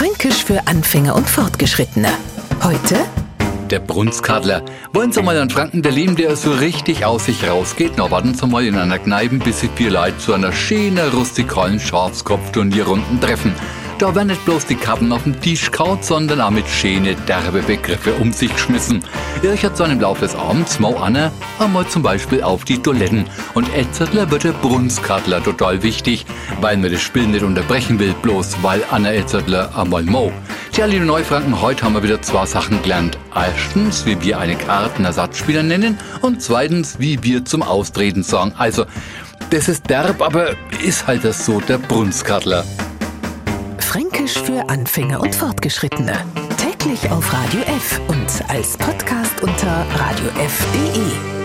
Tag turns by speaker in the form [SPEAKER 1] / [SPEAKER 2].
[SPEAKER 1] Fränkisch für Anfänger und Fortgeschrittene. Heute
[SPEAKER 2] der Brunskadler. Wollen Sie mal einen Franken der Leben, der so richtig aus sich rausgeht? Na, warten Sie mal in einer Kneipe, bis vier Leute zu einer schönen, rustikalen Schafskopfturnierrunden treffen. Da werden nicht bloß die Kappen auf den Tisch kaut, sondern auch mit schöne, derbe Begriffe um sich geschmissen. Ich hat so im Laufe des Abends mal Anna einmal zum Beispiel auf die Toiletten. Und Etzettler wird der Brunskadler total wichtig, weil man das Spiel nicht unterbrechen will, bloß weil Anna Etzettler einmal mo. Tja, liebe Neufranken, heute haben wir wieder zwei Sachen gelernt. Erstens, wie wir eine Kartenersatzspieler nennen und zweitens, wie wir zum Austreten sagen. Also, das ist derb, aber ist halt das so, der Brunskadler.
[SPEAKER 1] Fränkisch für Anfänger und Fortgeschrittene. Täglich auf Radio F und als Podcast unter radiof.de.